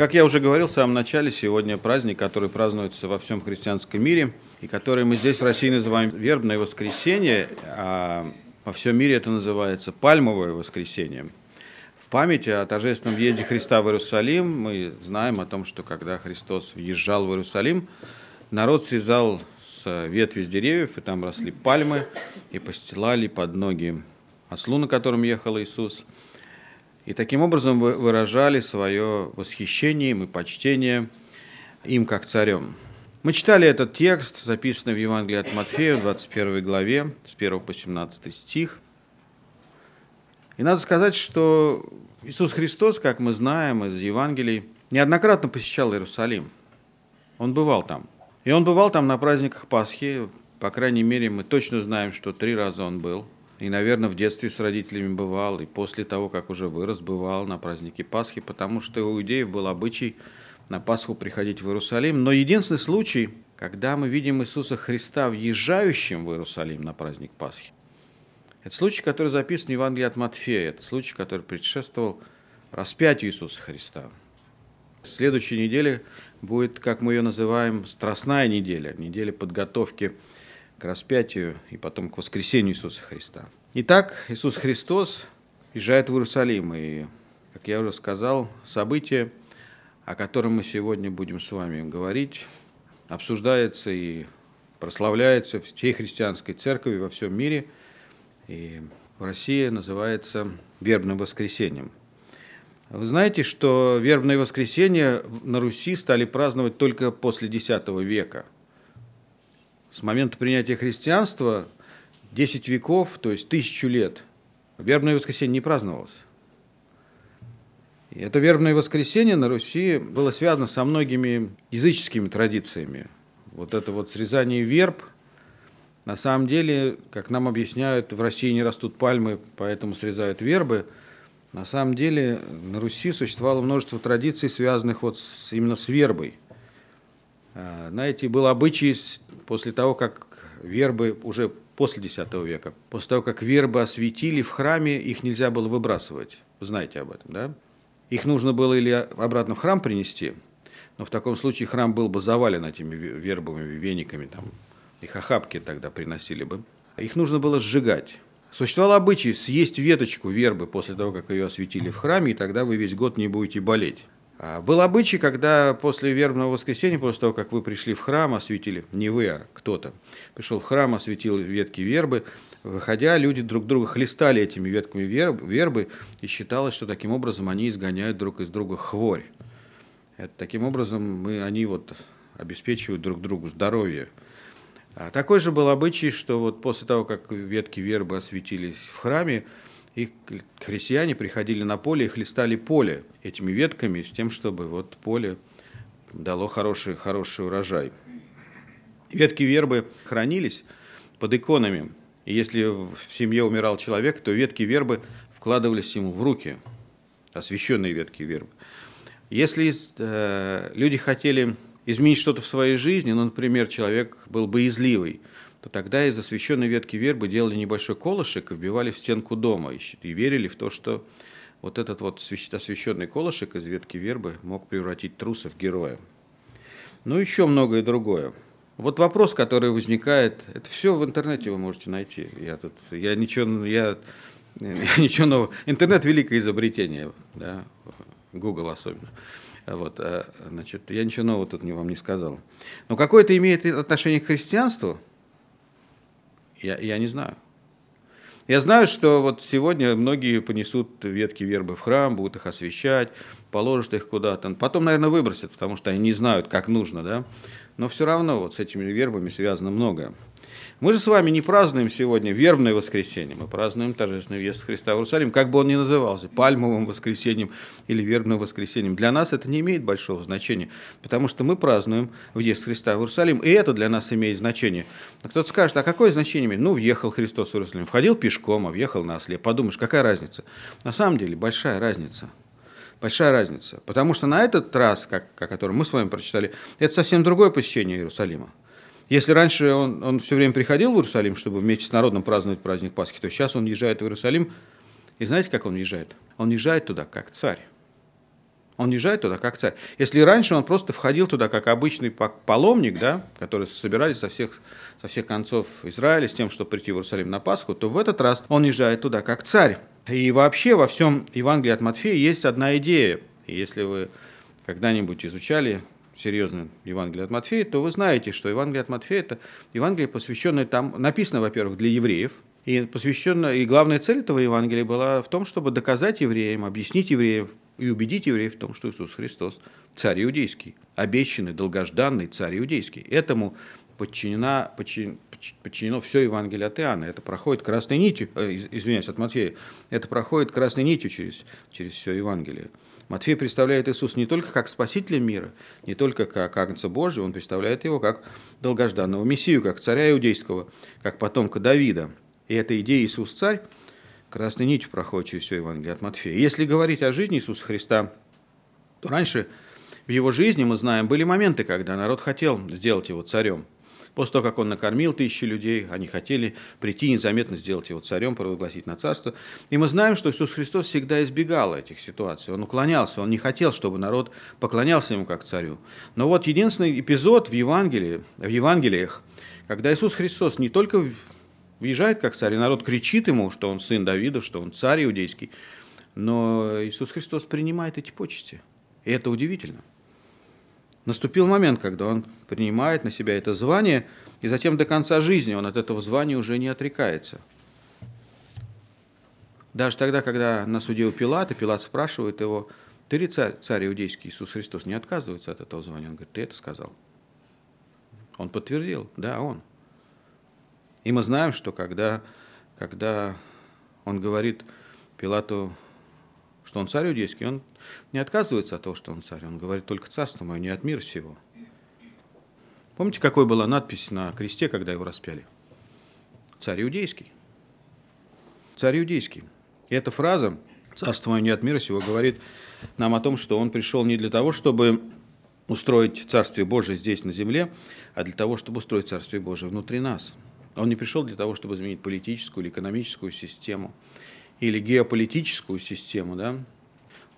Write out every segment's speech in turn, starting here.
Как я уже говорил в самом начале, сегодня праздник, который празднуется во всем христианском мире, и который мы здесь в России называем вербное воскресенье, а во всем мире это называется пальмовое воскресенье. В память о торжественном въезде Христа в Иерусалим мы знаем о том, что когда Христос въезжал в Иерусалим, народ срезал с ветви с деревьев, и там росли пальмы, и постилали под ноги ослу, на котором ехал Иисус – и таким образом выражали свое восхищение и почтение им как царем. Мы читали этот текст, записанный в Евангелии от Матфея, в 21 главе, с 1 по 17 стих. И надо сказать, что Иисус Христос, как мы знаем из Евангелий, неоднократно посещал Иерусалим. Он бывал там. И он бывал там на праздниках Пасхи. По крайней мере, мы точно знаем, что три раза он был – и, наверное, в детстве с родителями бывал, и после того, как уже вырос, бывал на празднике Пасхи, потому что у иудеев был обычай на Пасху приходить в Иерусалим. Но единственный случай, когда мы видим Иисуса Христа въезжающим в Иерусалим на праздник Пасхи, это случай, который записан в Евангелии от Матфея. Это случай, который предшествовал распятию Иисуса Христа. В следующей неделе будет, как мы ее называем, страстная неделя, неделя подготовки к распятию и потом к воскресению Иисуса Христа. Итак, Иисус Христос езжает в Иерусалим, и, как я уже сказал, событие, о котором мы сегодня будем с вами говорить, обсуждается и прославляется всей христианской церкви во всем мире, и в России называется вербным воскресением. Вы знаете, что вербное воскресенье на Руси стали праздновать только после X века – с момента принятия христианства 10 веков, то есть тысячу лет, вербное воскресенье не праздновалось. И это вербное воскресенье на Руси было связано со многими языческими традициями. Вот это вот срезание верб, на самом деле, как нам объясняют, в России не растут пальмы, поэтому срезают вербы. На самом деле на Руси существовало множество традиций, связанных вот с, именно с вербой. А, знаете, был обычай после того, как вербы уже после X века, после того, как вербы осветили в храме, их нельзя было выбрасывать. Вы знаете об этом, да? Их нужно было или обратно в храм принести, но в таком случае храм был бы завален этими вербовыми вениками, там, их охапки тогда приносили бы. Их нужно было сжигать. Существовал обычай съесть веточку вербы после того, как ее осветили в храме, и тогда вы весь год не будете болеть. А, был обычай, когда после вербного воскресенья, после того, как вы пришли в храм, осветили, не вы, а кто-то, пришел в храм, осветил ветки вербы, выходя, люди друг друга хлестали этими ветками вербы, и считалось, что таким образом они изгоняют друг из друга хворь. Это, таким образом мы, они вот обеспечивают друг другу здоровье. А такой же был обычай, что вот после того, как ветки вербы осветились в храме, и крестьяне приходили на поле и хлестали поле этими ветками с тем, чтобы вот поле дало хороший, хороший урожай. Ветки вербы хранились под иконами. И если в семье умирал человек, то ветки вербы вкладывались ему в руки, освященные ветки вербы. Если э, люди хотели изменить что-то в своей жизни, ну, например, человек был боязливый, то тогда из освященной ветки вербы делали небольшой колышек и вбивали в стенку дома. И верили в то, что вот этот вот освященный колышек из ветки вербы мог превратить труса в героя. Ну, еще многое другое. Вот вопрос, который возникает, это все в интернете вы можете найти. Я тут, я ничего, я ничего нового. Интернет великое изобретение, да, Google особенно. Вот, а, значит, я ничего нового тут вам не сказал. Но какое это имеет отношение к христианству – я, я не знаю. Я знаю, что вот сегодня многие понесут ветки вербы в храм, будут их освещать, положат их куда-то. Потом, наверное, выбросят, потому что они не знают, как нужно, да. Но все равно вот с этими вербами связано многое. Мы же с вами не празднуем сегодня вербное воскресенье, мы празднуем торжественный въезд Христа в Иерусалим, как бы он ни назывался, пальмовым воскресеньем или вербным воскресеньем. Для нас это не имеет большого значения, потому что мы празднуем въезд Христа в Иерусалим, и это для нас имеет значение. Кто-то скажет, а какое значение имеет? Ну, въехал Христос в Иерусалим, входил пешком, а въехал на осле. Подумаешь, какая разница? На самом деле большая разница большая разница. Потому что на этот раз, как, о котором мы с вами прочитали, это совсем другое посещение Иерусалима. Если раньше он, он все время приходил в Иерусалим, чтобы вместе с народом праздновать праздник Пасхи, то сейчас он езжает в Иерусалим. И знаете, как он езжает? Он езжает туда как царь. Он въезжает туда как царь. Если раньше он просто входил туда как обычный паломник, да, который собирались со всех, со всех концов Израиля с тем, чтобы прийти в Иерусалим на Пасху, то в этот раз он въезжает туда как царь. И вообще во всем Евангелии от Матфея есть одна идея. Если вы когда-нибудь изучали серьезно Евангелие от Матфея, то вы знаете, что Евангелие от Матфея – это Евангелие, посвященное там, написано, во-первых, для евреев, и посвящено, и главная цель этого Евангелия была в том, чтобы доказать евреям, объяснить евреям, и убедить евреев в том, что Иисус Христос – царь иудейский, обещанный, долгожданный царь иудейский. Этому подчинена, подчин, подчинено все Евангелие от Иоанна. Это проходит красной нитью, э, извиняюсь, от Матфея, это проходит красной нитью через, через все Евангелие. Матфей представляет Иисус не только как Спасителя мира, не только как Агнца Божьего, он представляет его как долгожданного Мессию, как царя иудейского, как потомка Давида. И эта идея Иисус царь красной нитью проходит через все Евангелие от Матфея. Если говорить о жизни Иисуса Христа, то раньше в его жизни, мы знаем, были моменты, когда народ хотел сделать его царем. После того, как он накормил тысячи людей, они хотели прийти незаметно сделать его царем, провозгласить на царство. И мы знаем, что Иисус Христос всегда избегал этих ситуаций. Он уклонялся, он не хотел, чтобы народ поклонялся ему как царю. Но вот единственный эпизод в Евангелии, в Евангелиях, когда Иисус Христос не только въезжает как царь, и народ кричит ему, что он сын Давида, что он царь иудейский. Но Иисус Христос принимает эти почести. И это удивительно. Наступил момент, когда он принимает на себя это звание, и затем до конца жизни он от этого звания уже не отрекается. Даже тогда, когда на суде у Пилата, Пилат спрашивает его, ты ли царь, царь иудейский Иисус Христос, не отказывается от этого звания. Он говорит, ты это сказал. Он подтвердил, да, он. И мы знаем, что когда, когда он говорит Пилату, что он царь иудейский, он не отказывается от того, что он царь. Он говорит только царство мое, не от мира сего. Помните, какой была надпись на кресте, когда его распяли? Царь иудейский. Царь иудейский. И эта фраза «Царство мое не от мира сего» говорит нам о том, что он пришел не для того, чтобы устроить Царствие Божие здесь, на земле, а для того, чтобы устроить Царствие Божие внутри нас – он не пришел для того, чтобы изменить политическую или экономическую систему, или геополитическую систему, да?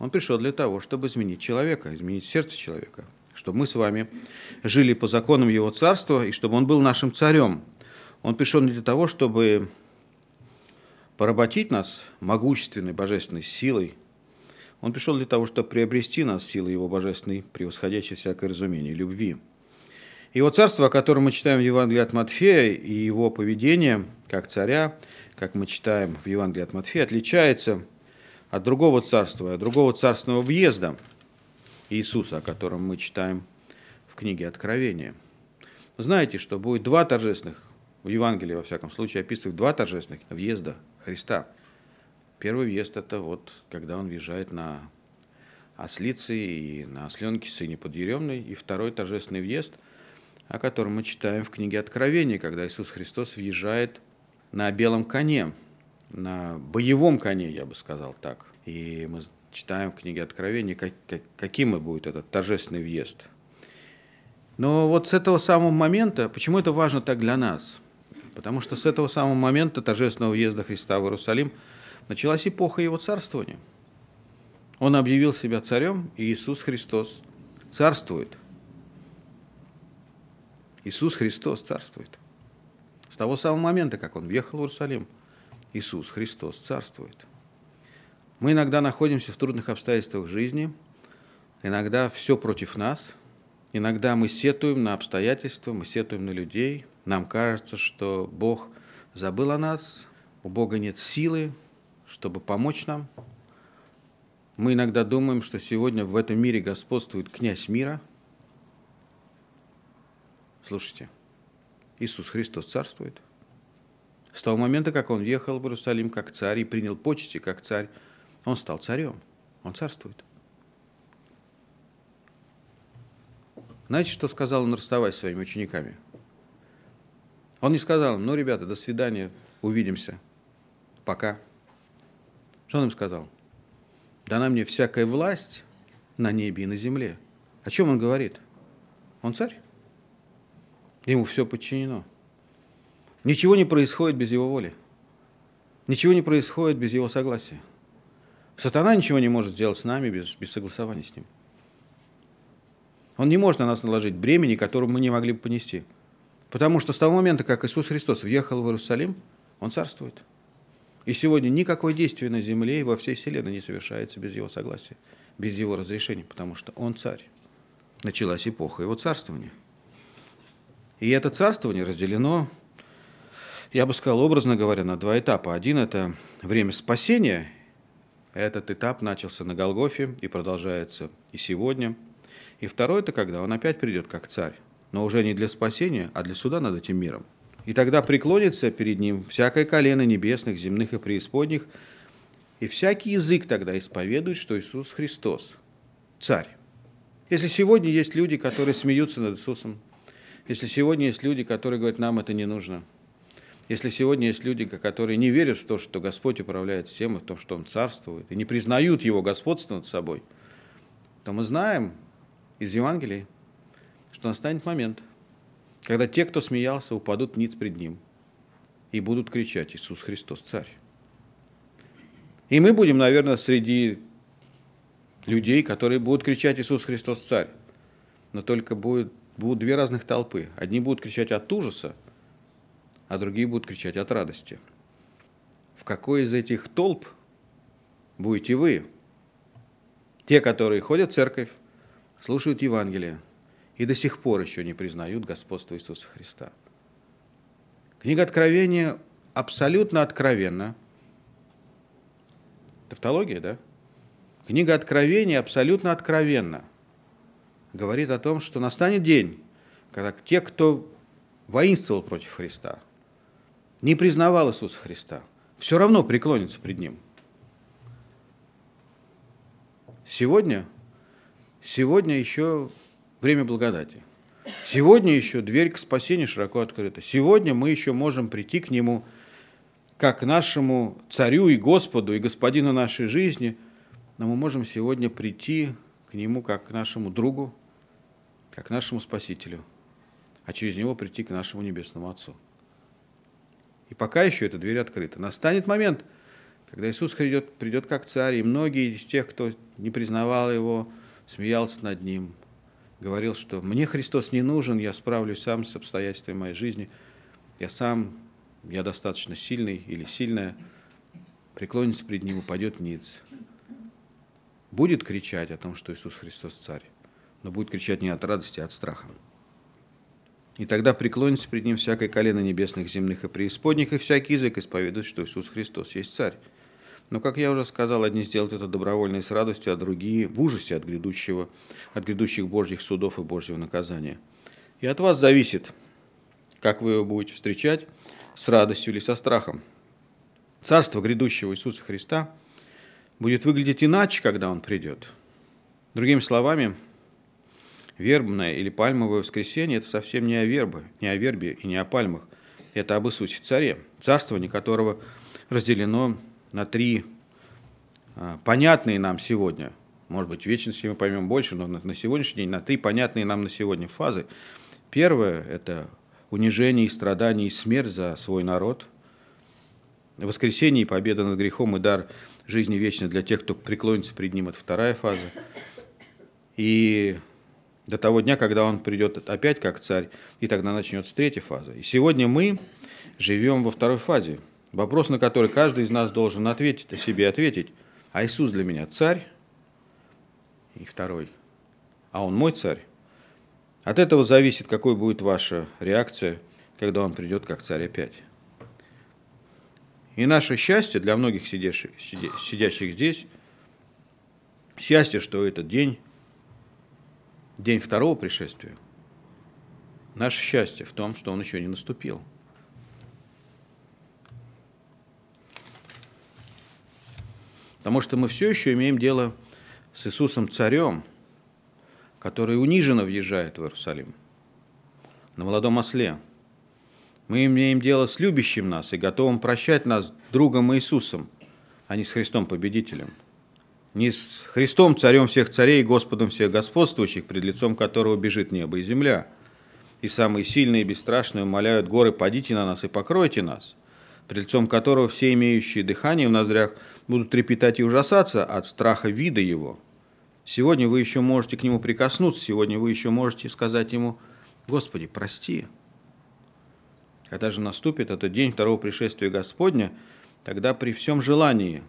Он пришел для того, чтобы изменить человека, изменить сердце человека, чтобы мы с вами жили по законам Его Царства, и чтобы Он был нашим царем. Он пришел не для того, чтобы поработить нас могущественной божественной силой, он пришел для того, чтобы приобрести нас силой Его божественной, превосходящей всякое разумение, любви – его царство, о котором мы читаем в Евангелии от Матфея, и его поведение как царя, как мы читаем в Евангелии от Матфея, отличается от другого царства, от другого царственного въезда Иисуса, о котором мы читаем в книге Откровения. Знаете, что будет два торжественных, в Евангелии, во всяком случае, описывают два торжественных въезда Христа. Первый въезд – это вот, когда он въезжает на ослице и на осленке сыне подъеремной, и второй торжественный въезд – о котором мы читаем в книге Откровения, когда Иисус Христос въезжает на белом коне, на боевом коне, я бы сказал так. И мы читаем в книге Откровения, как, как, каким будет этот торжественный въезд. Но вот с этого самого момента, почему это важно так для нас? Потому что с этого самого момента торжественного въезда Христа в Иерусалим началась эпоха его царствования. Он объявил себя царем, и Иисус Христос царствует. Иисус Христос царствует. С того самого момента, как Он въехал в Иерусалим, Иисус Христос царствует. Мы иногда находимся в трудных обстоятельствах жизни, иногда все против нас, иногда мы сетуем на обстоятельства, мы сетуем на людей, нам кажется, что Бог забыл о нас, у Бога нет силы, чтобы помочь нам. Мы иногда думаем, что сегодня в этом мире господствует князь мира – Слушайте, Иисус Христос царствует. С того момента, как он въехал в Иерусалим как царь и принял почести как царь, он стал царем, он царствует. Знаете, что сказал он, расставаясь своими учениками? Он не сказал, ну, ребята, до свидания, увидимся, пока. Что он им сказал? Дана мне всякая власть на небе и на земле. О чем он говорит? Он царь? Ему все подчинено. Ничего не происходит без его воли. Ничего не происходит без его согласия. Сатана ничего не может сделать с нами без, без согласования с ним. Он не может на нас наложить бремени, которое мы не могли бы понести. Потому что с того момента, как Иисус Христос въехал в Иерусалим, Он царствует. И сегодня никакое действие на земле и во всей вселенной не совершается без Его согласия, без Его разрешения, потому что Он царь. Началась эпоха Его царствования. И это царствование разделено, я бы сказал, образно говоря, на два этапа. Один – это время спасения. Этот этап начался на Голгофе и продолжается и сегодня – и второй – это когда он опять придет как царь, но уже не для спасения, а для суда над этим миром. И тогда преклонится перед ним всякое колено небесных, земных и преисподних, и всякий язык тогда исповедует, что Иисус Христос – царь. Если сегодня есть люди, которые смеются над Иисусом, если сегодня есть люди, которые говорят, нам это не нужно, если сегодня есть люди, которые не верят в то, что Господь управляет всем, и в том, что Он царствует, и не признают Его господство над собой, то мы знаем, из Евангелия, что настанет момент, когда те, кто смеялся, упадут ниц пред Ним и будут кричать «Иисус Христос, Царь». И мы будем, наверное, среди людей, которые будут кричать «Иисус Христос, Царь». Но только будет, будут две разных толпы. Одни будут кричать от ужаса, а другие будут кричать от радости. В какой из этих толп будете вы? Те, которые ходят в церковь, слушают Евангелие и до сих пор еще не признают господство Иисуса Христа. Книга Откровения абсолютно откровенна. Тавтология, да? Книга Откровения абсолютно откровенна. Говорит о том, что настанет день, когда те, кто воинствовал против Христа, не признавал Иисуса Христа, все равно преклонятся пред Ним. Сегодня Сегодня еще время благодати. Сегодня еще дверь к спасению широко открыта. Сегодня мы еще можем прийти к Нему как к нашему Царю и Господу и Господину нашей жизни, но мы можем сегодня прийти к Нему как к нашему другу, как к нашему Спасителю, а через Него прийти к нашему Небесному Отцу. И пока еще эта дверь открыта. Настанет момент, когда Иисус придет, придет как царь, и многие из тех, кто не признавал Его, смеялся над ним, говорил, что мне Христос не нужен, я справлюсь сам с обстоятельствами моей жизни, я сам, я достаточно сильный или сильная, преклонится пред ним, упадет ниц. Будет кричать о том, что Иисус Христос царь, но будет кричать не от радости, а от страха. И тогда преклонится пред ним всякое колено небесных, земных и преисподних, и всякий язык исповедует, что Иисус Христос есть царь. Но, как я уже сказал, одни сделают это добровольно и с радостью, а другие в ужасе от грядущего, от грядущих Божьих судов и Божьего наказания. И от вас зависит, как вы его будете встречать, с радостью или со страхом. Царство грядущего Иисуса Христа будет выглядеть иначе, когда Он придет. Другими словами, вербное или пальмовое воскресенье – это совсем не о вербе, не о вербе и не о пальмах. Это об Иисусе Царе, царствование которого разделено на три а, понятные нам сегодня, может быть, в вечности мы поймем больше, но на сегодняшний день на три понятные нам на сегодня фазы. Первое – это унижение и страдание и смерть за свой народ. Воскресение и победа над грехом и дар жизни вечной для тех, кто преклонится пред ним – это вторая фаза. И до того дня, когда он придет опять как царь, и тогда начнется третья фаза. И сегодня мы живем во второй фазе – Вопрос, на который каждый из нас должен ответить, о себе ответить. А Иисус для меня царь? И второй. А Он мой царь? От этого зависит, какой будет ваша реакция, когда Он придет как царь опять. И наше счастье для многих сидящих, сидящих здесь, счастье, что этот день, день второго пришествия, наше счастье в том, что он еще не наступил – Потому что мы все еще имеем дело с Иисусом Царем, который униженно въезжает в Иерусалим на молодом осле. Мы имеем дело с любящим нас и готовым прощать нас другом Иисусом, а не с Христом Победителем. Не с Христом, Царем всех царей Господом всех господствующих, пред лицом которого бежит небо и земля. И самые сильные и бесстрашные умоляют горы, падите на нас и покройте нас – при лицом которого все имеющие дыхание в ноздрях будут трепетать и ужасаться от страха вида его. Сегодня вы еще можете к нему прикоснуться, сегодня вы еще можете сказать ему, Господи, прости. Когда же наступит этот день второго пришествия Господня, тогда при всем желании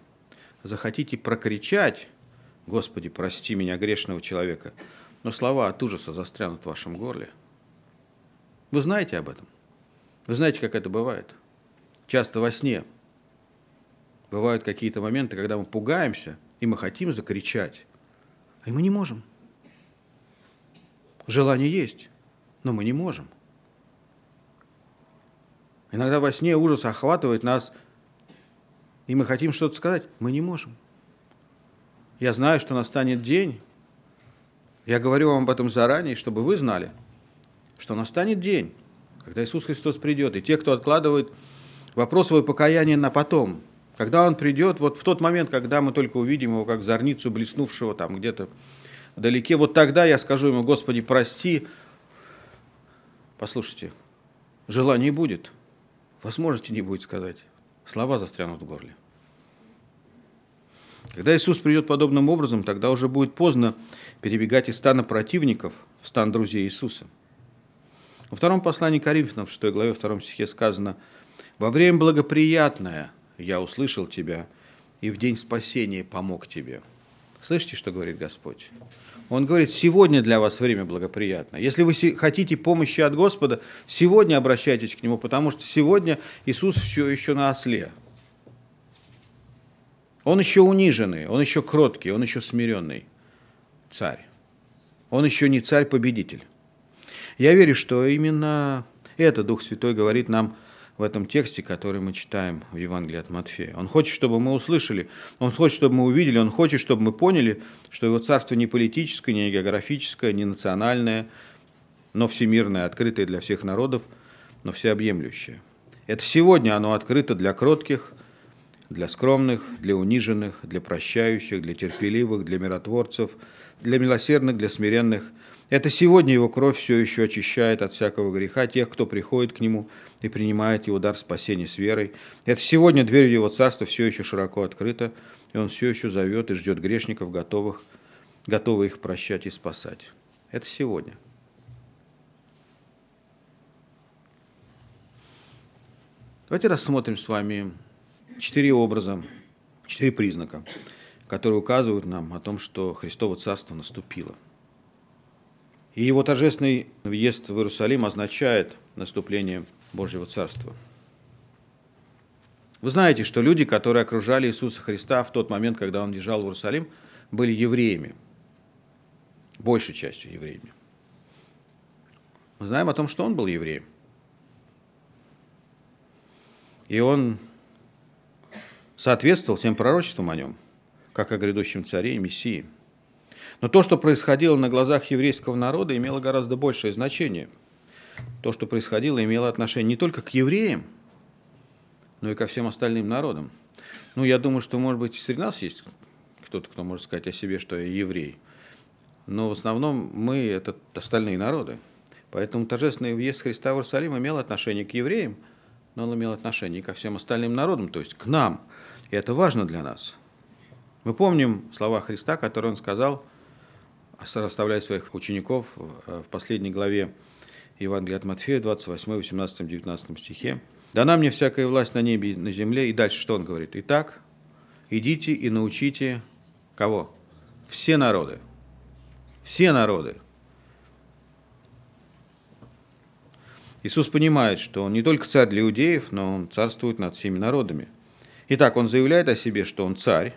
захотите прокричать, Господи, прости меня, грешного человека, но слова от ужаса застрянут в вашем горле. Вы знаете об этом? Вы знаете, как это бывает? Часто во сне бывают какие-то моменты, когда мы пугаемся, и мы хотим закричать, и мы не можем. Желание есть, но мы не можем. Иногда во сне ужас охватывает нас, и мы хотим что-то сказать, мы не можем. Я знаю, что настанет день, я говорю вам об этом заранее, чтобы вы знали, что настанет день, когда Иисус Христос придет, и те, кто откладывает вопрос своего покаяния на потом, когда Он придет, вот в тот момент, когда мы только увидим Его как зорницу блеснувшего там где-то вдалеке, вот тогда я скажу Ему, Господи, прости. Послушайте, желания будет, возможности не будет сказать, слова застрянут в горле. Когда Иисус придет подобным образом, тогда уже будет поздно перебегать из стана противников в стан друзей Иисуса. Во втором послании Коринфянам, в 6 главе 2 стихе сказано, «Во время благоприятное я услышал тебя, и в день спасения помог тебе». Слышите, что говорит Господь? Он говорит, сегодня для вас время благоприятно. Если вы хотите помощи от Господа, сегодня обращайтесь к Нему, потому что сегодня Иисус все еще на осле – он еще униженный, он еще кроткий, он еще смиренный царь. Он еще не царь-победитель. Я верю, что именно это Дух Святой говорит нам в этом тексте, который мы читаем в Евангелии от Матфея. Он хочет, чтобы мы услышали, он хочет, чтобы мы увидели, он хочет, чтобы мы поняли, что его царство не политическое, не географическое, не национальное, но всемирное, открытое для всех народов, но всеобъемлющее. Это сегодня оно открыто для кротких, для скромных, для униженных, для прощающих, для терпеливых, для миротворцев, для милосердных, для смиренных. Это сегодня его кровь все еще очищает от всякого греха тех, кто приходит к нему и принимает его дар спасения с верой. Это сегодня дверь его царство все еще широко открыта, и он все еще зовет и ждет грешников, готовых, готовых их прощать и спасать. Это сегодня. Давайте рассмотрим с вами четыре образа, четыре признака, которые указывают нам о том, что Христово Царство наступило. И его торжественный въезд в Иерусалим означает наступление Божьего Царства. Вы знаете, что люди, которые окружали Иисуса Христа в тот момент, когда Он въезжал в Иерусалим, были евреями, большей частью евреями. Мы знаем о том, что Он был евреем. И Он соответствовал всем пророчествам о нем, как о грядущем царе и мессии. Но то, что происходило на глазах еврейского народа, имело гораздо большее значение. То, что происходило, имело отношение не только к евреям, но и ко всем остальным народам. Ну, я думаю, что, может быть, среди нас есть кто-то, кто может сказать о себе, что я еврей. Но в основном мы – это остальные народы. Поэтому торжественный въезд Христа в Иерусалим имел отношение к евреям, но он имел отношение и ко всем остальным народам, то есть к нам – и это важно для нас. Мы помним слова Христа, которые Он сказал, расставляя своих учеников в последней главе Евангелия от Матфея, 28, 18, 19 стихе. «Дана мне всякая власть на небе и на земле». И дальше что Он говорит? «Итак, идите и научите кого? Все народы. Все народы. Иисус понимает, что Он не только царь для иудеев, но Он царствует над всеми народами – Итак, он заявляет о себе, что он царь,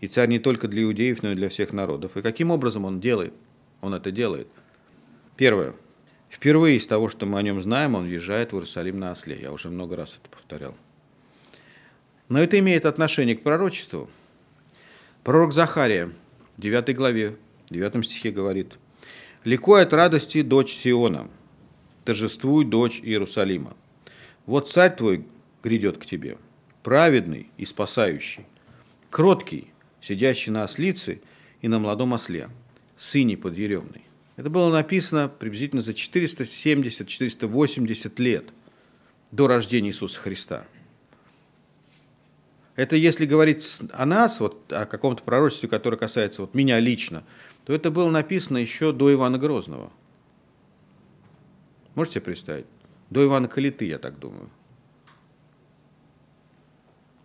и царь не только для иудеев, но и для всех народов. И каким образом он делает? Он это делает. Первое. Впервые из того, что мы о нем знаем, он въезжает в Иерусалим на осле. Я уже много раз это повторял. Но это имеет отношение к пророчеству. Пророк Захария в 9 главе, 9 стихе говорит, «Ликуй от радости, дочь Сиона, торжествуй, дочь Иерусалима. Вот царь твой грядет к тебе, праведный и спасающий, кроткий, сидящий на ослице и на молодом осле, сыне подъеремной. Это было написано приблизительно за 470-480 лет до рождения Иисуса Христа. Это если говорить о нас, вот о каком-то пророчестве, которое касается вот меня лично, то это было написано еще до Ивана Грозного. Можете себе представить? До Ивана Калиты, я так думаю.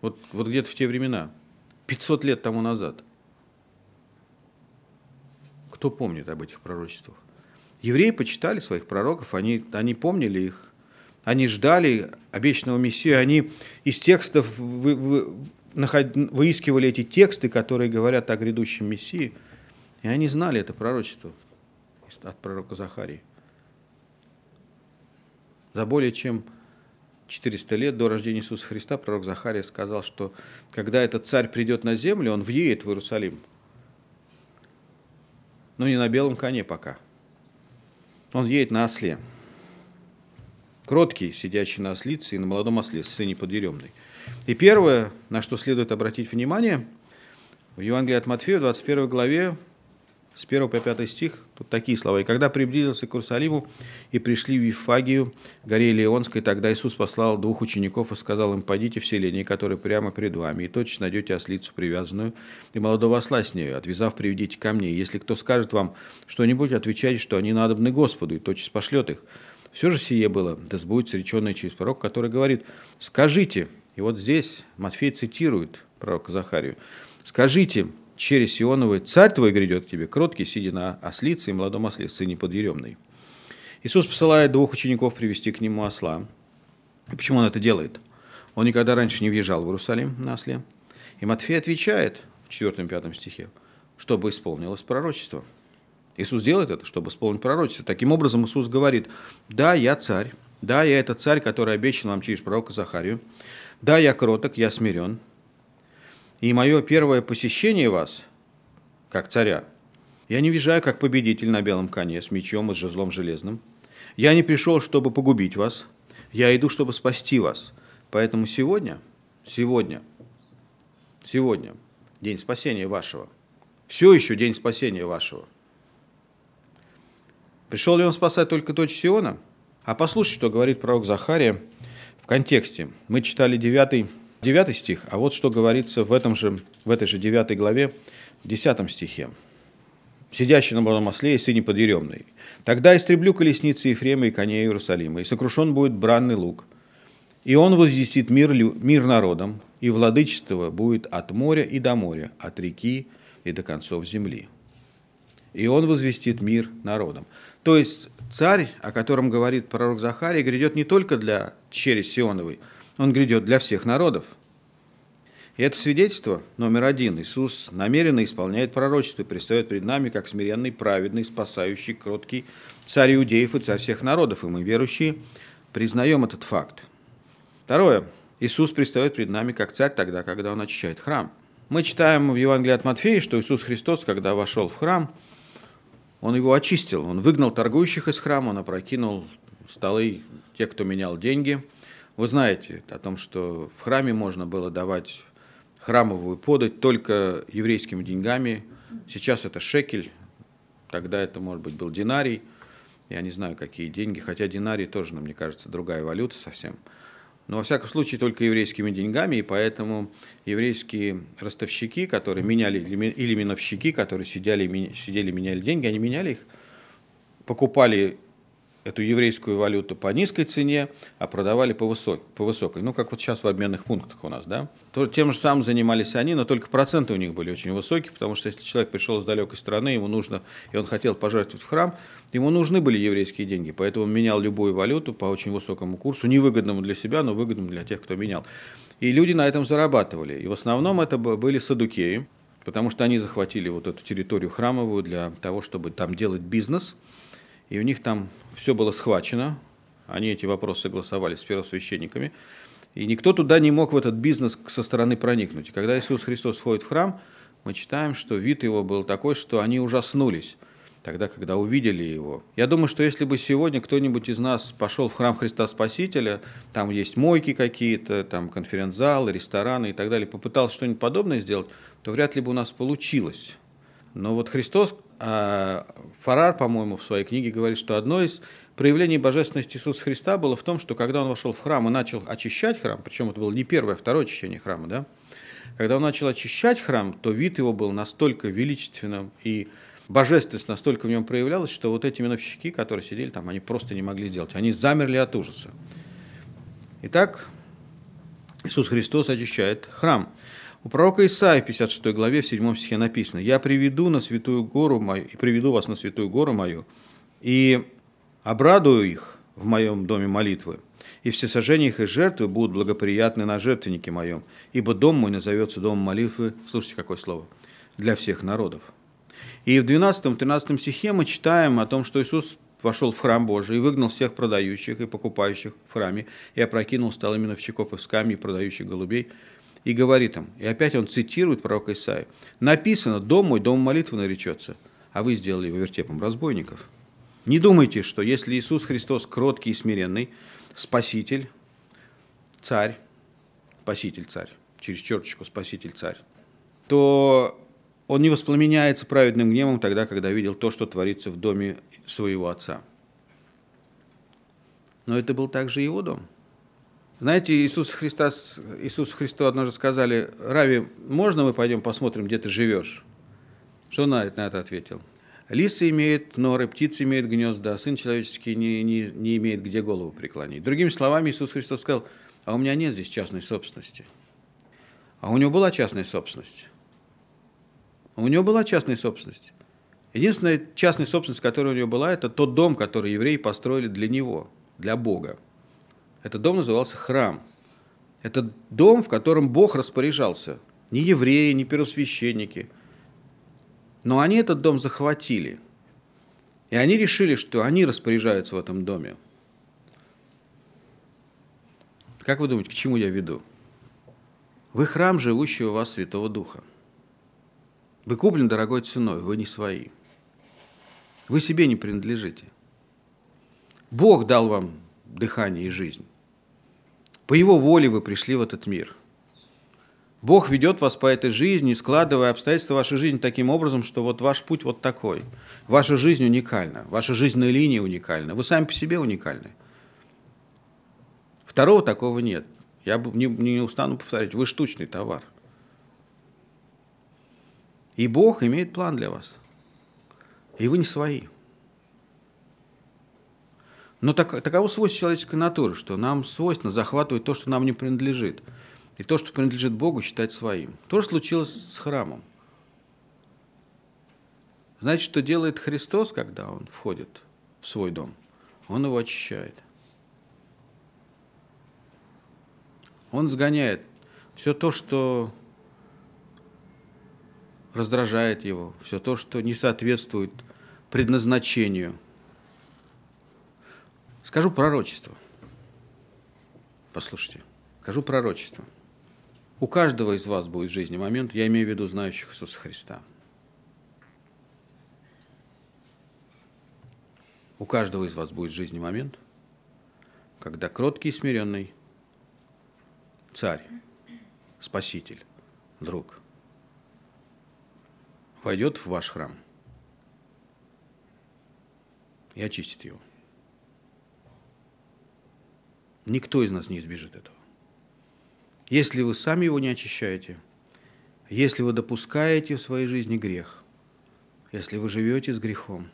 Вот, вот где-то в те времена, 500 лет тому назад. Кто помнит об этих пророчествах? Евреи почитали своих пророков, они, они помнили их, они ждали обещанного Мессию, они из текстов вы, вы, наход, выискивали эти тексты, которые говорят о грядущем Мессии, и они знали это пророчество от пророка Захарии. За более чем 400 лет до рождения Иисуса Христа пророк Захария сказал, что когда этот царь придет на землю, он въедет в Иерусалим. Но не на белом коне пока. Он едет на осле. Кроткий, сидящий на ослице и на молодом осле, сыне подъеремной. И первое, на что следует обратить внимание, в Евангелии от Матфея, 21 главе, с 1 по 5 стих, тут такие слова. «И когда приблизился к Иерусалиму и пришли в Вифагию, горе Леонской, тогда Иисус послал двух учеников и сказал им, пойдите в селение, которое прямо перед вами, и тотчас найдете ослицу привязанную, и молодого осла с нею, отвязав, приведите ко мне. Если кто скажет вам что-нибудь, отвечайте, что они надобны Господу, и тотчас пошлет их. Все же сие было, да сбудется реченное через пророк, который говорит, скажите, и вот здесь Матфей цитирует пророка Захарию, скажите, через Сионовый, царь твой грядет к тебе, кроткий, сидя на ослице и молодом осле, сыне подъеремной. Иисус посылает двух учеников привести к нему осла. И почему он это делает? Он никогда раньше не въезжал в Иерусалим на осле. И Матфей отвечает в 4-5 стихе, чтобы исполнилось пророчество. Иисус делает это, чтобы исполнить пророчество. Таким образом, Иисус говорит, да, я царь, да, я этот царь, который обещан вам через пророка Захарию, да, я кроток, я смирен, и мое первое посещение вас, как царя, я не въезжаю как победитель на белом коне с мечом и с жезлом железным. Я не пришел, чтобы погубить вас. Я иду, чтобы спасти вас. Поэтому сегодня, сегодня, сегодня день спасения вашего. Все еще день спасения вашего. Пришел ли он спасать только дочь Сиона? А послушайте, что говорит пророк Захария в контексте. Мы читали 9 9 стих, а вот что говорится в, этом же, в этой же 9 главе, в 10 стихе. «Сидящий на молодом осле и сыне подъеремный. Тогда истреблю колесницы Ефрема и коней Иерусалима, и сокрушен будет бранный лук. И он возвестит мир, мир народам, и владычество будет от моря и до моря, от реки и до концов земли. И он возвестит мир народам». То есть царь, о котором говорит пророк Захарий, грядет не только для через Сионовой – он грядет для всех народов. И это свидетельство номер один. Иисус намеренно исполняет пророчество и предстает перед нами как смиренный, праведный, спасающий, кроткий царь иудеев и царь всех народов. И мы, верующие, признаем этот факт. Второе. Иисус предстает перед нами как царь тогда, когда Он очищает храм. Мы читаем в Евангелии от Матфея, что Иисус Христос, когда вошел в храм, Он его очистил. Он выгнал торгующих из храма, Он опрокинул столы тех, кто менял деньги – вы знаете о том, что в храме можно было давать храмовую подать только еврейскими деньгами. Сейчас это шекель, тогда это, может быть, был динарий. Я не знаю, какие деньги, хотя динарий тоже, мне кажется, другая валюта совсем. Но, во всяком случае, только еврейскими деньгами, и поэтому еврейские ростовщики, которые меняли, или миновщики, которые сидели, сидели меняли деньги, они меняли их, покупали эту еврейскую валюту по низкой цене, а продавали по, высок, по высокой. Ну, как вот сейчас в обменных пунктах у нас, да. То, тем же самым занимались они, но только проценты у них были очень высокие, потому что если человек пришел из далекой страны, ему нужно, и он хотел пожертвовать в храм, ему нужны были еврейские деньги, поэтому он менял любую валюту по очень высокому курсу, невыгодному для себя, но выгодному для тех, кто менял. И люди на этом зарабатывали. И в основном это были садукеи, потому что они захватили вот эту территорию храмовую для того, чтобы там делать бизнес – и у них там все было схвачено, они эти вопросы согласовали с первосвященниками, и никто туда не мог в этот бизнес со стороны проникнуть. И когда Иисус Христос входит в храм, мы читаем, что вид его был такой, что они ужаснулись тогда, когда увидели его. Я думаю, что если бы сегодня кто-нибудь из нас пошел в храм Христа Спасителя, там есть мойки какие-то, там конференц-залы, рестораны и так далее, попытался что-нибудь подобное сделать, то вряд ли бы у нас получилось. Но вот Христос, Фарар, по-моему, в своей книге говорит, что одно из проявлений божественности Иисуса Христа было в том, что когда он вошел в храм и начал очищать храм, причем это было не первое, а второе очищение храма, да, Когда он начал очищать храм, то вид его был настолько величественным и божественность настолько в нем проявлялась, что вот эти миновщики, которые сидели там, они просто не могли сделать. Они замерли от ужаса. Итак, Иисус Христос очищает храм. У пророка Исаия в 56 главе в 7 стихе написано «Я приведу на святую гору мою, и приведу вас на святую гору мою, и обрадую их в моем доме молитвы, и все сожжения их и жертвы будут благоприятны на жертвеннике моем, ибо дом мой назовется домом молитвы». Слушайте, какое слово. «Для всех народов». И в 12-13 стихе мы читаем о том, что Иисус вошел в храм Божий и выгнал всех продающих и покупающих в храме, и опрокинул столы миновщиков и скамьи, продающих голубей, и говорит им, и опять он цитирует пророка Исаия, «Написано, дом мой, дом молитвы наречется, а вы сделали его вертепом разбойников». Не думайте, что если Иисус Христос кроткий и смиренный, Спаситель, Царь, Спаситель Царь, через черточку Спаситель Царь, то он не воспламеняется праведным гневом тогда, когда видел то, что творится в доме своего отца. Но это был также его дом. Знаете, Иисус Христос, Иисус Христу однажды сказали, Рави, можно мы пойдем посмотрим, где ты живешь? Что он на это ответил? Лисы имеют норы, птицы имеют гнезда, а сын человеческий не, не, не имеет где голову преклонить. Другими словами, Иисус Христос сказал, а у меня нет здесь частной собственности. А у него была частная собственность. У него была частная собственность. Единственная частная собственность, которая у него была, это тот дом, который евреи построили для него, для Бога. Этот дом назывался храм. Это дом, в котором Бог распоряжался. Не евреи, не первосвященники. Но они этот дом захватили. И они решили, что они распоряжаются в этом доме. Как вы думаете, к чему я веду? Вы храм живущего у вас Святого Духа. Вы куплены дорогой ценой, вы не свои. Вы себе не принадлежите. Бог дал вам дыхание и жизнь. По Его воле вы пришли в этот мир. Бог ведет вас по этой жизни, складывая обстоятельства вашей жизни таким образом, что вот ваш путь вот такой. Ваша жизнь уникальна, ваша жизненная линия уникальна, вы сами по себе уникальны. Второго такого нет. Я не, не устану повторять, вы штучный товар – и Бог имеет план для вас. И вы не свои. Но так, таково свойство человеческой натуры, что нам свойственно захватывать то, что нам не принадлежит. И то, что принадлежит Богу, считать своим. То же случилось с храмом. Знаете, что делает Христос, когда Он входит в свой дом? Он его очищает. Он сгоняет все то, что раздражает его, все то, что не соответствует предназначению. Скажу пророчество. Послушайте, скажу пророчество. У каждого из вас будет в жизни момент, я имею в виду знающих Иисуса Христа. У каждого из вас будет в жизни момент, когда кроткий и смиренный царь, спаситель, друг – войдет в ваш храм и очистит его. Никто из нас не избежит этого. Если вы сами его не очищаете, если вы допускаете в своей жизни грех, если вы живете с грехом,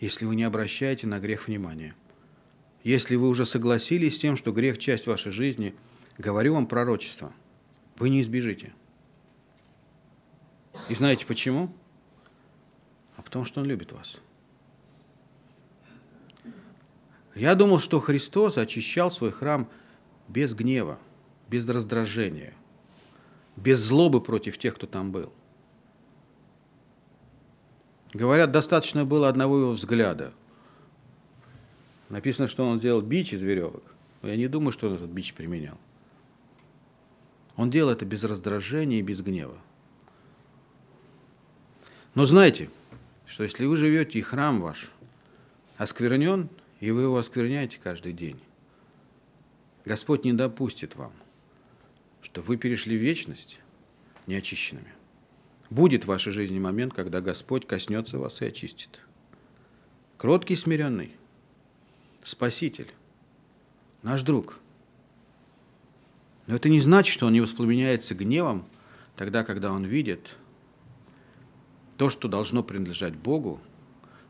если вы не обращаете на грех внимания, если вы уже согласились с тем, что грех – часть вашей жизни, говорю вам пророчество, вы не избежите – и знаете почему? А потому что Он любит вас. Я думал, что Христос очищал свой храм без гнева, без раздражения, без злобы против тех, кто там был. Говорят, достаточно было одного его взгляда. Написано, что он сделал бич из веревок. Но я не думаю, что он этот бич применял. Он делал это без раздражения и без гнева. Но знайте, что если вы живете и храм ваш осквернен, и вы его оскверняете каждый день, Господь не допустит вам, что вы перешли в вечность неочищенными. Будет в вашей жизни момент, когда Господь коснется вас и очистит. Кроткий, смиренный, Спаситель, наш друг, Но это не значит, что он не воспламеняется гневом тогда, когда он видит то, что должно принадлежать Богу,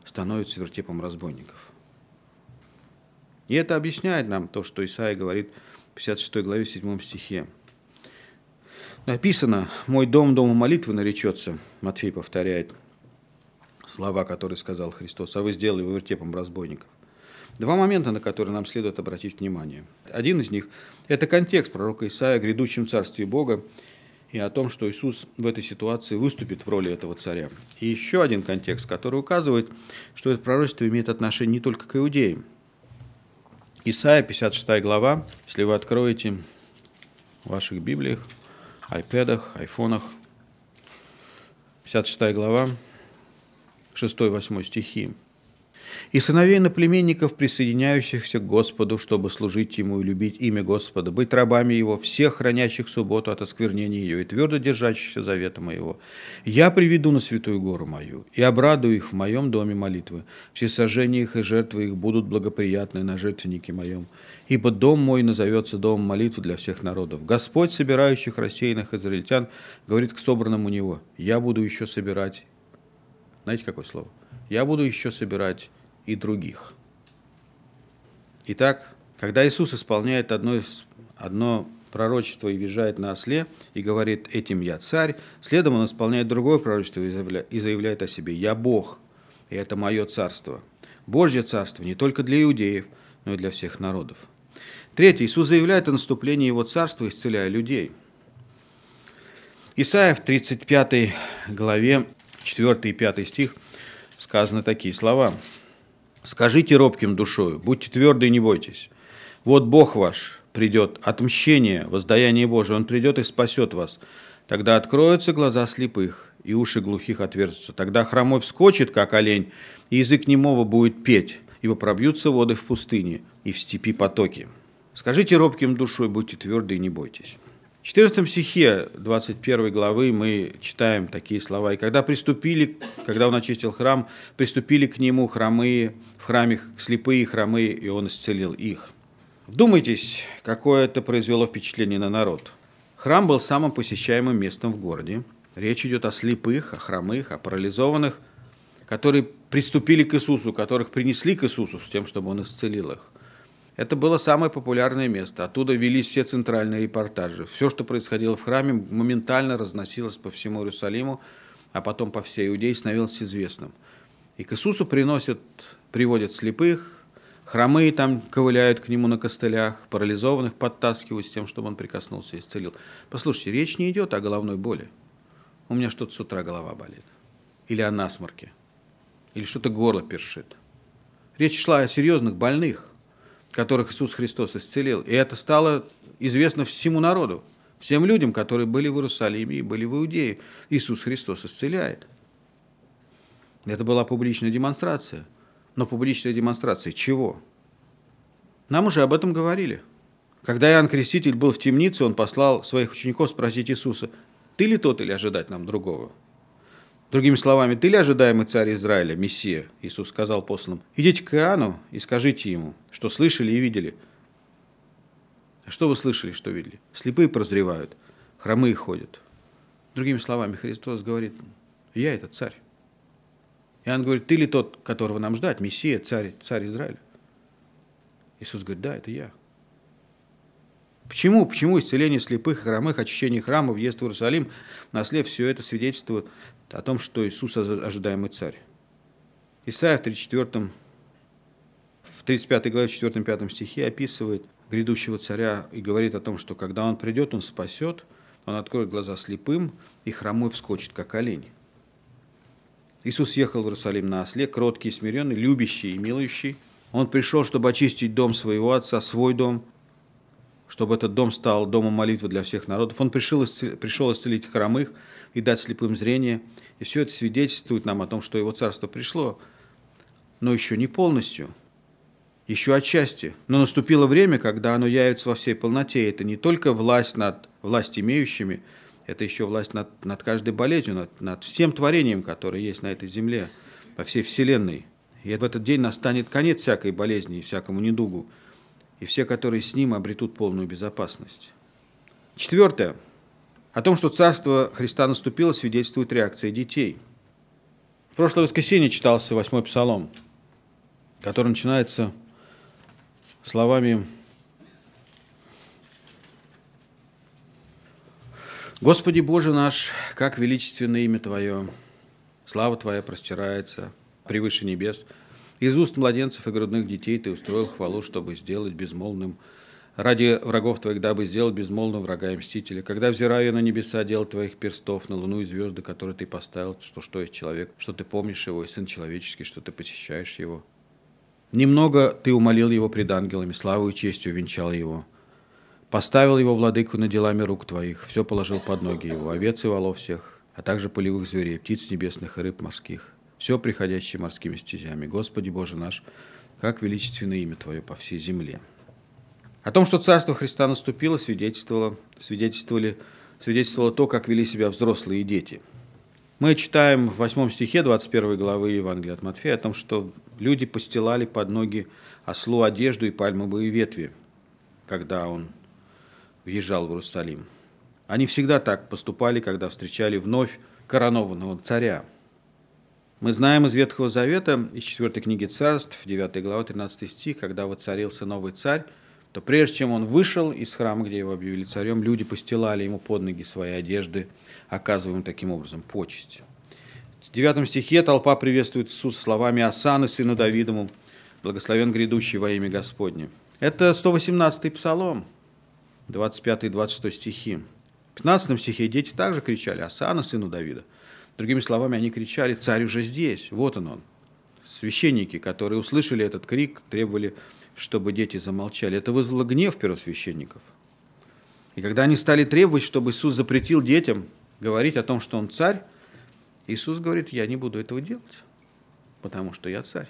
становится вертепом разбойников. И это объясняет нам то, что Исаия говорит в 56 главе 7 стихе. Написано, «Мой дом дому молитвы наречется», Матфей повторяет слова, которые сказал Христос, «а вы сделали его вертепом разбойников». Два момента, на которые нам следует обратить внимание. Один из них – это контекст пророка Исаия о грядущем царстве Бога и о том, что Иисус в этой ситуации выступит в роли этого царя. И еще один контекст, который указывает, что это пророчество имеет отношение не только к иудеям. Исаия, 56 глава, если вы откроете в ваших Библиях, айпэдах, айфонах, 56 глава, 6-8 стихи и сыновей наплеменников, присоединяющихся к Господу, чтобы служить Ему и любить имя Господа, быть рабами Его, всех хранящих субботу от осквернения ее и твердо держащихся завета моего. Я приведу на святую гору мою и обрадую их в моем доме молитвы. Все сожжения их и жертвы их будут благоприятны на жертвеннике моем. Ибо дом мой назовется домом молитвы для всех народов. Господь, собирающих рассеянных израильтян, говорит к собранному у него, я буду еще собирать. Знаете, какое слово? Я буду еще собирать и других. Итак, когда Иисус исполняет одно, из, одно пророчество и въезжает на осле и говорит «этим я царь», следом он исполняет другое пророчество и заявляет о себе «я Бог, и это мое царство». Божье царство не только для иудеев, но и для всех народов. Третье. Иисус заявляет о наступлении Его царства, исцеляя людей. Исайя в 35 главе, 4 и 5 стих, сказаны такие слова – Скажите робким душою, будьте тверды и не бойтесь. Вот Бог ваш придет, отмщение, воздаяние Божие, Он придет и спасет вас. Тогда откроются глаза слепых, и уши глухих отверзутся. Тогда хромой вскочит, как олень, и язык немого будет петь, ибо пробьются воды в пустыне и в степи потоки. Скажите робким душой, будьте тверды и не бойтесь. В 14 стихе 21 главы мы читаем такие слова. «И когда приступили, когда он очистил храм, приступили к нему хромые, в храме слепые хромые, и он исцелил их». Вдумайтесь, какое это произвело впечатление на народ. Храм был самым посещаемым местом в городе. Речь идет о слепых, о хромых, о парализованных, которые приступили к Иисусу, которых принесли к Иисусу с тем, чтобы Он исцелил их. Это было самое популярное место. Оттуда велись все центральные репортажи. Все, что происходило в храме, моментально разносилось по всему Иерусалиму, а потом по всей Иудее становилось известным. И к Иисусу приносят, приводят слепых, хромые там ковыляют к нему на костылях, парализованных подтаскивают с тем, чтобы он прикоснулся и исцелил. Послушайте, речь не идет о головной боли. У меня что-то с утра голова болит. Или о насморке. Или что-то горло першит. Речь шла о серьезных больных которых Иисус Христос исцелил. И это стало известно всему народу, всем людям, которые были в Иерусалиме и были в Иудее. Иисус Христос исцеляет. Это была публичная демонстрация. Но публичная демонстрация чего? Нам уже об этом говорили. Когда Иоанн Креститель был в темнице, он послал своих учеников спросить Иисуса, «Ты ли тот или ожидать нам другого?» Другими словами, ты ли ожидаемый царь Израиля, Мессия? Иисус сказал посланным, идите к Иоанну и скажите ему, что слышали и видели. А что вы слышали, что видели? Слепые прозревают, хромые ходят. Другими словами, Христос говорит, я это царь. Иоанн говорит, ты ли тот, которого нам ждать, Мессия, царь, царь Израиля? Иисус говорит, да, это я. Почему? Почему исцеление слепых и хромых, очищение храма, въезд в Иерусалим, на след, все это свидетельствует о том, что Иисус ожидаемый царь. Исайя в 34 в 35 главе 4-5 стихе описывает грядущего царя и говорит о том, что когда он придет, он спасет, он откроет глаза слепым, и хромой вскочит, как олень. Иисус ехал в Иерусалим на осле, кроткий и смиренный, любящий и милующий. Он пришел, чтобы очистить дом своего отца, свой дом, чтобы этот дом стал домом молитвы для всех народов. Он пришел, пришел исцелить хромых, и дать слепым зрение. И все это свидетельствует нам о том, что его царство пришло, но еще не полностью, еще отчасти. Но наступило время, когда оно явится во всей полноте. Это не только власть над власть имеющими, это еще власть над, над каждой болезнью, над, над всем творением, которое есть на этой земле, по всей вселенной. И в этот день настанет конец всякой болезни и всякому недугу, и все, которые с ним, обретут полную безопасность. Четвертое. О том, что Царство Христа наступило, свидетельствует реакция детей. В прошлое воскресенье читался восьмой псалом, который начинается словами «Господи Боже наш, как величественно имя Твое, слава Твоя простирается превыше небес. Из уст младенцев и грудных детей Ты устроил хвалу, чтобы сделать безмолвным ради врагов Твоих, дабы сделать безмолвным врага и мстителя. Когда взираю я на небеса, дел Твоих перстов, на луну и звезды, которые Ты поставил, что что есть человек, что Ты помнишь его, и Сын человеческий, что Ты посещаешь его. Немного Ты умолил его пред ангелами, славу и честью венчал его. Поставил его владыку над делами рук Твоих, все положил под ноги его, овец и волов всех, а также полевых зверей, птиц небесных и рыб морских, все приходящее морскими стезями. Господи Боже наш, как величественно имя Твое по всей земле. О том, что Царство Христа наступило, свидетельствовало, свидетельствовали, свидетельствовало то, как вели себя взрослые и дети. Мы читаем в 8 стихе 21 главы Евангелия от Матфея о том, что люди постилали под ноги ослу одежду и пальмовые ветви, когда он въезжал в Иерусалим. Они всегда так поступали, когда встречали вновь коронованного царя. Мы знаем из Ветхого Завета, из 4 книги Царств, 9 глава, 13 стих, когда воцарился новый царь, то прежде чем он вышел из храма, где его объявили царем, люди постилали ему под ноги свои одежды, оказывая ему таким образом почесть. В 9 стихе толпа приветствует Иисуса словами «Асаны, сыну Давидому, благословен грядущий во имя Господне». Это 118-й псалом, 25 и 26 стихи. В 15 стихе дети также кричали «Асана, сыну Давида». Другими словами, они кричали «Царь уже здесь, вот он он». Священники, которые услышали этот крик, требовали чтобы дети замолчали. Это вызвало гнев первосвященников. И когда они стали требовать, чтобы Иисус запретил детям говорить о том, что Он царь, Иисус говорит, я не буду этого делать, потому что я царь.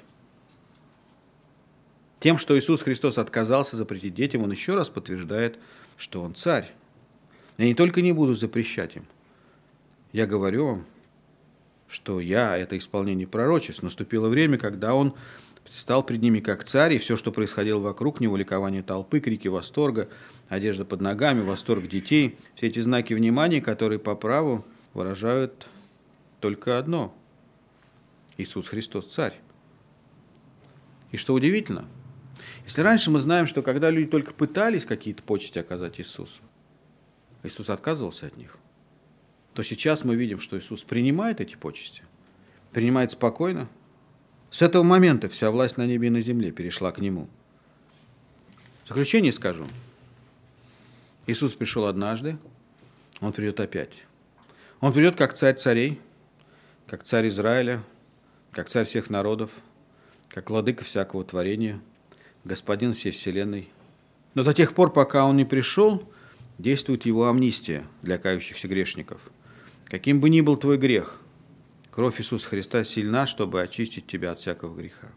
Тем, что Иисус Христос отказался запретить детям, Он еще раз подтверждает, что Он царь. Я не только не буду запрещать им, я говорю вам, что я – это исполнение пророчеств. Наступило время, когда Он стал пред ними как царь, и все, что происходило вокруг него, ликование толпы, крики восторга, одежда под ногами, восторг детей, все эти знаки внимания, которые по праву выражают только одно – Иисус Христос – царь. И что удивительно, если раньше мы знаем, что когда люди только пытались какие-то почести оказать Иисусу, Иисус отказывался от них, то сейчас мы видим, что Иисус принимает эти почести, принимает спокойно – с этого момента вся власть на небе и на земле перешла к нему. В заключение скажу. Иисус пришел однажды, Он придет опять. Он придет как царь царей, как царь Израиля, как царь всех народов, как владыка всякого творения, господин всей вселенной. Но до тех пор, пока он не пришел, действует его амнистия для кающихся грешников. Каким бы ни был твой грех, Кровь Иисуса Христа сильна, чтобы очистить тебя от всякого греха.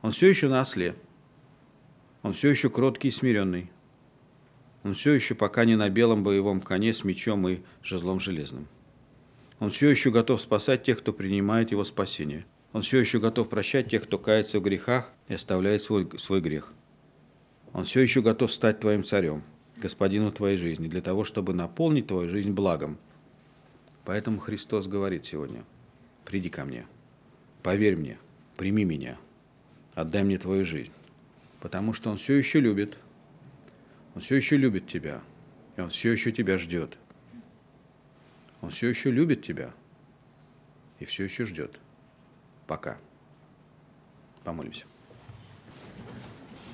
Он все еще на осле. Он все еще кроткий и смиренный. Он все еще пока не на белом боевом коне с мечом и жезлом железным. Он все еще готов спасать тех, кто принимает его спасение. Он все еще готов прощать тех, кто кается в грехах и оставляет свой, свой грех. Он все еще готов стать твоим царем, господином твоей жизни, для того, чтобы наполнить твою жизнь благом. Поэтому Христос говорит сегодня – приди ко мне, поверь мне, прими меня, отдай мне твою жизнь, потому что Он все еще любит, Он все еще любит тебя, и Он все еще тебя ждет. Он все еще любит тебя и все еще ждет. Пока. Помолимся.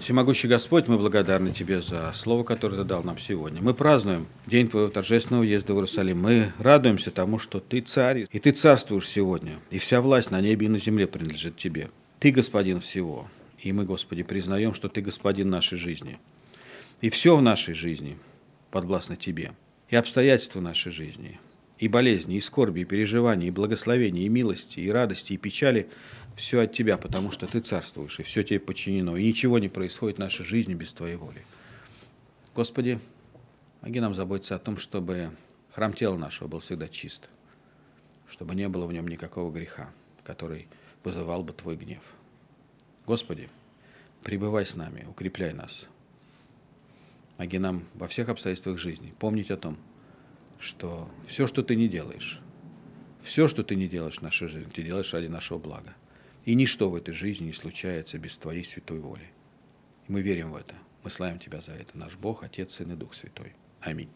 Всемогущий Господь, мы благодарны Тебе за слово, которое Ты дал нам сегодня. Мы празднуем день Твоего торжественного въезда в Иерусалим. Мы радуемся тому, что Ты царь, и Ты царствуешь сегодня, и вся власть на небе и на земле принадлежит Тебе. Ты господин всего, и мы, Господи, признаем, что Ты господин нашей жизни. И все в нашей жизни подвластно Тебе, и обстоятельства нашей жизни, и болезни, и скорби, и переживания, и благословения, и милости, и радости, и печали – все от Тебя, потому что Ты царствуешь, и все Тебе подчинено, и ничего не происходит в нашей жизни без Твоей воли. Господи, помоги нам заботиться о том, чтобы храм тела нашего был всегда чист, чтобы не было в нем никакого греха, который вызывал бы Твой гнев. Господи, пребывай с нами, укрепляй нас. Помоги нам во всех обстоятельствах жизни помнить о том, что все, что ты не делаешь, все, что ты не делаешь в нашей жизни, ты делаешь ради нашего блага. И ничто в этой жизни не случается без Твоей святой воли. Мы верим в это. Мы славим Тебя за это, наш Бог, Отец, Сын и Дух Святой. Аминь.